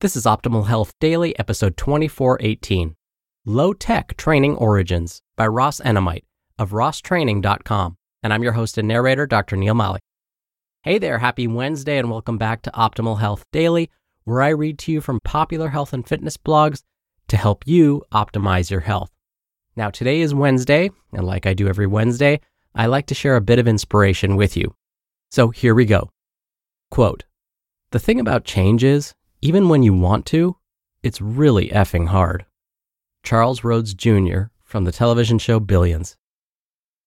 This is Optimal Health Daily, episode 2418 Low Tech Training Origins by Ross Enamait of rosstraining.com. And I'm your host and narrator, Dr. Neal Malik. Hey there, happy Wednesday, and welcome back to Optimal Health Daily, where I read to you from popular health and fitness blogs to help you optimize your health. Now, today is Wednesday, and like I do every Wednesday, I like to share a bit of inspiration with you. So here we go. Quote The thing about change is, even when you want to, it's really effing hard. Charles Rhoades Jr. from the television show Billions.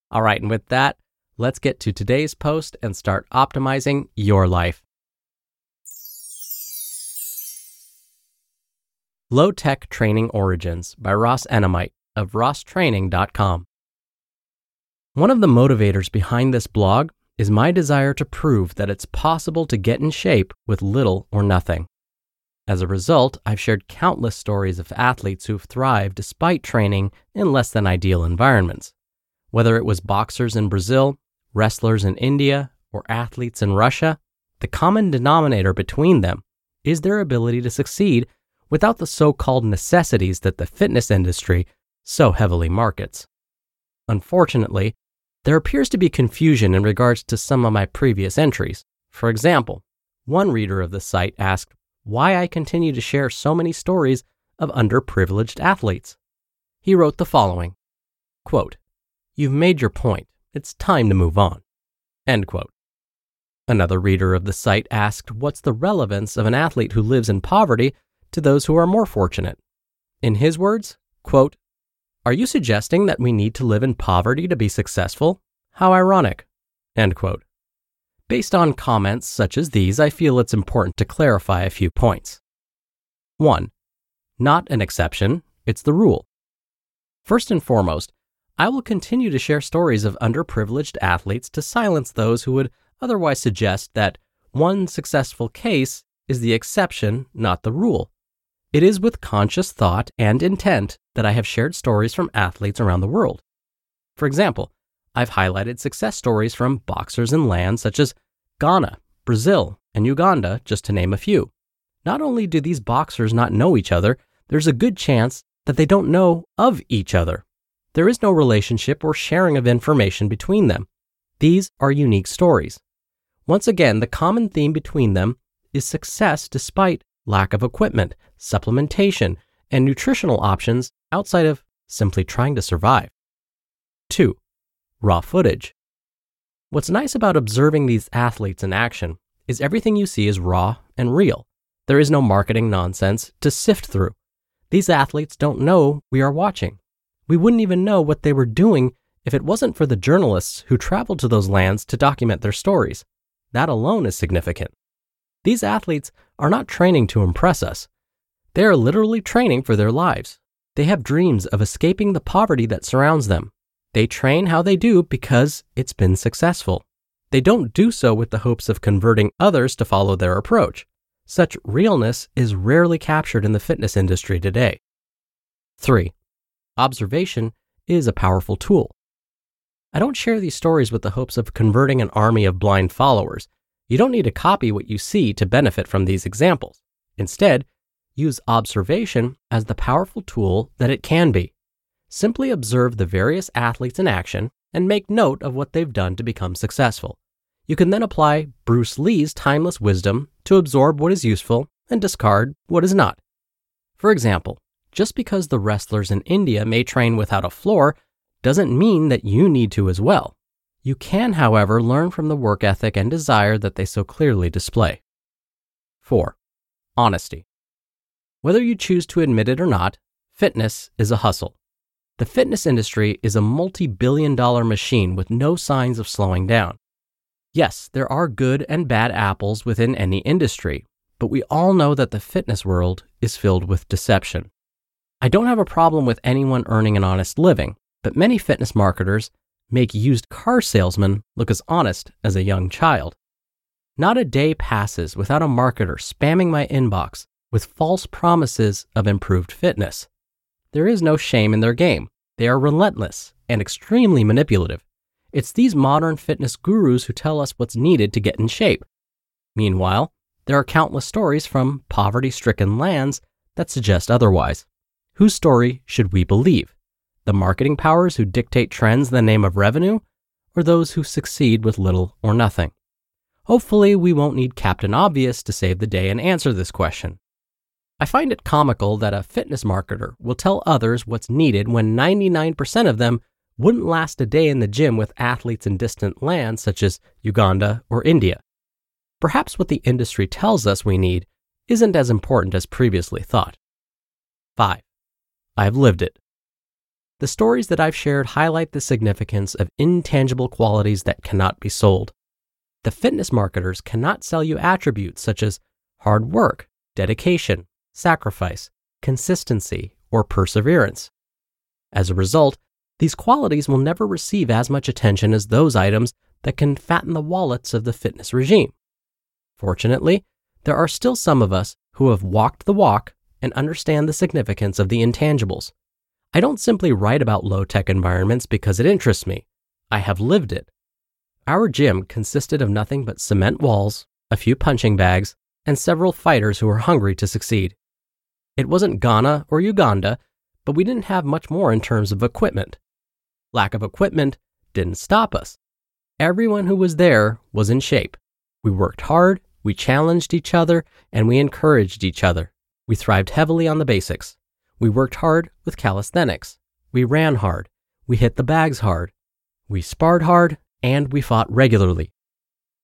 All right, and with that, let's get to today's post and start optimizing your life. Low Tech Training Origins by Ross Enamait of rosstraining.com. One of the motivators behind this blog is my desire to prove that it's possible to get in shape with little or nothing. As a result, I've shared countless stories of athletes who've thrived despite training in less than ideal environments. Whether it was boxers in Brazil, wrestlers in India, or athletes in Russia, the common denominator between them is their ability to succeed without the so called necessities that the fitness industry so heavily markets. Unfortunately, there appears to be confusion in regards to some of my previous entries. For example, one reader of the site asked why I continue to share so many stories of underprivileged athletes. He wrote the following quote, You've made your point. It's time to move on. End quote. Another reader of the site asked what's the relevance of an athlete who lives in poverty to those who are more fortunate. In his words, quote, Are you suggesting that we need to live in poverty to be successful? How ironic. End quote. Based on comments such as these, I feel it's important to clarify a few points. 1. Not an exception, it's the rule. First and foremost, I will continue to share stories of underprivileged athletes to silence those who would otherwise suggest that one successful case is the exception, not the rule. It is with conscious thought and intent that I have shared stories from athletes around the world. For example, I've highlighted success stories from boxers in lands such as Ghana, Brazil, and Uganda, just to name a few. Not only do these boxers not know each other, there's a good chance that they don't know of each other. There is no relationship or sharing of information between them. These are unique stories. Once again, the common theme between them is success despite lack of equipment, supplementation, and nutritional options outside of simply trying to survive. 2. Raw footage. What's nice about observing these athletes in action is everything you see is raw and real. There is no marketing nonsense to sift through. These athletes don't know we are watching. We wouldn't even know what they were doing if it wasn't for the journalists who traveled to those lands to document their stories. That alone is significant. These athletes are not training to impress us. They are literally training for their lives. They have dreams of escaping the poverty that surrounds them they train how they do because it's been successful. They don't do so with the hopes of converting others to follow their approach. Such realness is rarely captured in the fitness industry today. 3. Observation is a powerful tool. I don't share these stories with the hopes of converting an army of blind followers. You don't need to copy what you see to benefit from these examples. Instead, use observation as the powerful tool that it can be. Simply observe the various athletes in action and make note of what they've done to become successful. You can then apply Bruce Lee's timeless wisdom to absorb what is useful and discard what is not. For example, just because the wrestlers in India may train without a floor doesn't mean that you need to as well. You can, however, learn from the work ethic and desire that they so clearly display. 4. Honesty. Whether you choose to admit it or not, fitness is a hustle. The fitness industry is a multi billion dollar machine with no signs of slowing down. Yes, there are good and bad apples within any industry, but we all know that the fitness world is filled with deception. I don't have a problem with anyone earning an honest living, but many fitness marketers make used car salesmen look as honest as a young child. Not a day passes without a marketer spamming my inbox with false promises of improved fitness. There is no shame in their game. They are relentless and extremely manipulative. It's these modern fitness gurus who tell us what's needed to get in shape. Meanwhile, there are countless stories from poverty stricken lands that suggest otherwise. Whose story should we believe? The marketing powers who dictate trends in the name of revenue, or those who succeed with little or nothing? Hopefully, we won't need Captain Obvious to save the day and answer this question. I find it comical that a fitness marketer will tell others what's needed when 99% of them wouldn't last a day in the gym with athletes in distant lands such as Uganda or India. Perhaps what the industry tells us we need isn't as important as previously thought. 5. I've lived it. The stories that I've shared highlight the significance of intangible qualities that cannot be sold. The fitness marketers cannot sell you attributes such as hard work, dedication, sacrifice, consistency, or perseverance. As a result, these qualities will never receive as much attention as those items that can fatten the wallets of the fitness regime. Fortunately, there are still some of us who have walked the walk and understand the significance of the intangibles. I don't simply write about low tech environments because it interests me. I have lived it. Our gym consisted of nothing but cement walls, a few punching bags, and several fighters who were hungry to succeed. It wasn't Ghana or Uganda, but we didn't have much more in terms of equipment. Lack of equipment didn't stop us. Everyone who was there was in shape. We worked hard, we challenged each other, and we encouraged each other. We thrived heavily on the basics. We worked hard with calisthenics. We ran hard. We hit the bags hard. We sparred hard, and we fought regularly.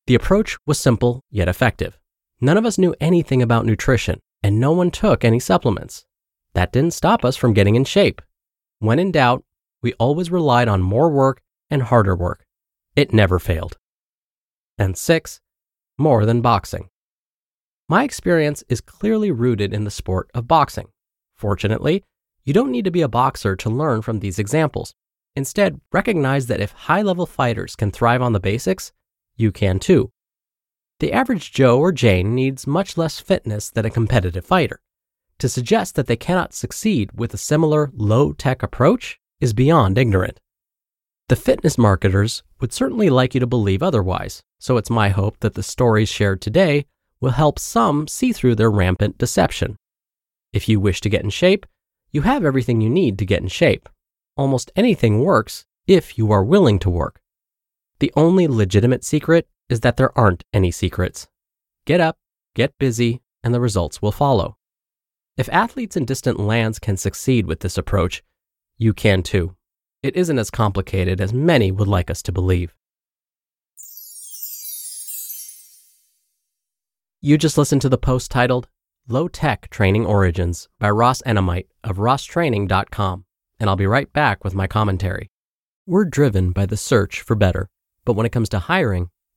The approach was simple yet effective. None of us knew anything about nutrition, and no one took any supplements. That didn't stop us from getting in shape. When in doubt, we always relied on more work and harder work. It never failed. And six, more than boxing. My experience is clearly rooted in the sport of boxing. Fortunately, you don't need to be a boxer to learn from these examples. Instead, recognize that if high level fighters can thrive on the basics, you can too. The average Joe or Jane needs much less fitness than a competitive fighter. To suggest that they cannot succeed with a similar low tech approach is beyond ignorant. The fitness marketers would certainly like you to believe otherwise, so it's my hope that the stories shared today will help some see through their rampant deception. If you wish to get in shape, you have everything you need to get in shape. Almost anything works if you are willing to work. The only legitimate secret is that there aren't any secrets. Get up, get busy, and the results will follow. If athletes in distant lands can succeed with this approach, you can too. It isn't as complicated as many would like us to believe. You just listened to the post titled Low Tech Training Origins by Ross Enamait of rosstraining.com, and I'll be right back with my commentary. We're driven by the search for better, but when it comes to hiring,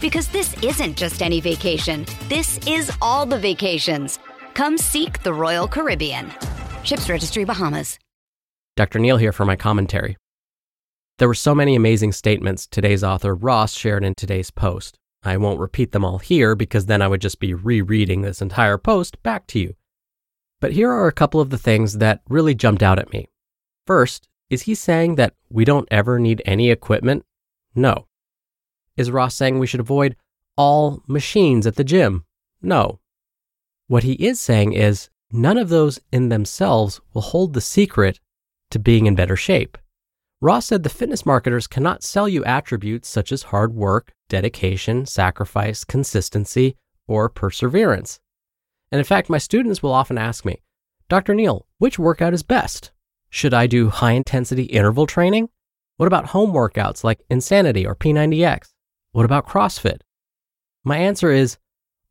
Because this isn't just any vacation. This is all the vacations. Come seek the Royal Caribbean. Ships Registry Bahamas. Dr. Neal here for my commentary. There were so many amazing statements today's author Ross shared in today's post. I won't repeat them all here because then I would just be rereading this entire post back to you. But here are a couple of the things that really jumped out at me. First, is he saying that we don't ever need any equipment? No. Is Ross saying we should avoid all machines at the gym? No. What he is saying is none of those in themselves will hold the secret to being in better shape. Ross said the fitness marketers cannot sell you attributes such as hard work, dedication, sacrifice, consistency, or perseverance. And in fact, my students will often ask me, Dr. Neal, which workout is best? Should I do high intensity interval training? What about home workouts like Insanity or P90X? What about CrossFit? My answer is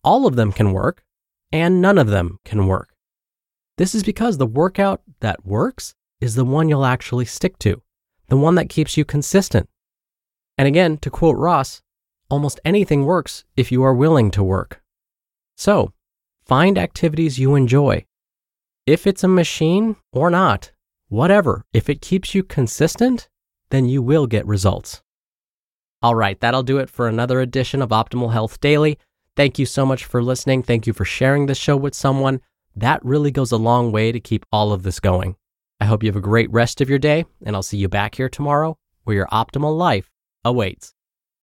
all of them can work and none of them can work. This is because the workout that works is the one you'll actually stick to, the one that keeps you consistent. And again, to quote Ross, almost anything works if you are willing to work. So, find activities you enjoy. If it's a machine or not, whatever, if it keeps you consistent, then you will get results. All right, that'll do it for another edition of Optimal Health Daily. Thank you so much for listening. Thank you for sharing this show with someone. That really goes a long way to keep all of this going. I hope you have a great rest of your day, and I'll see you back here tomorrow where your optimal life awaits.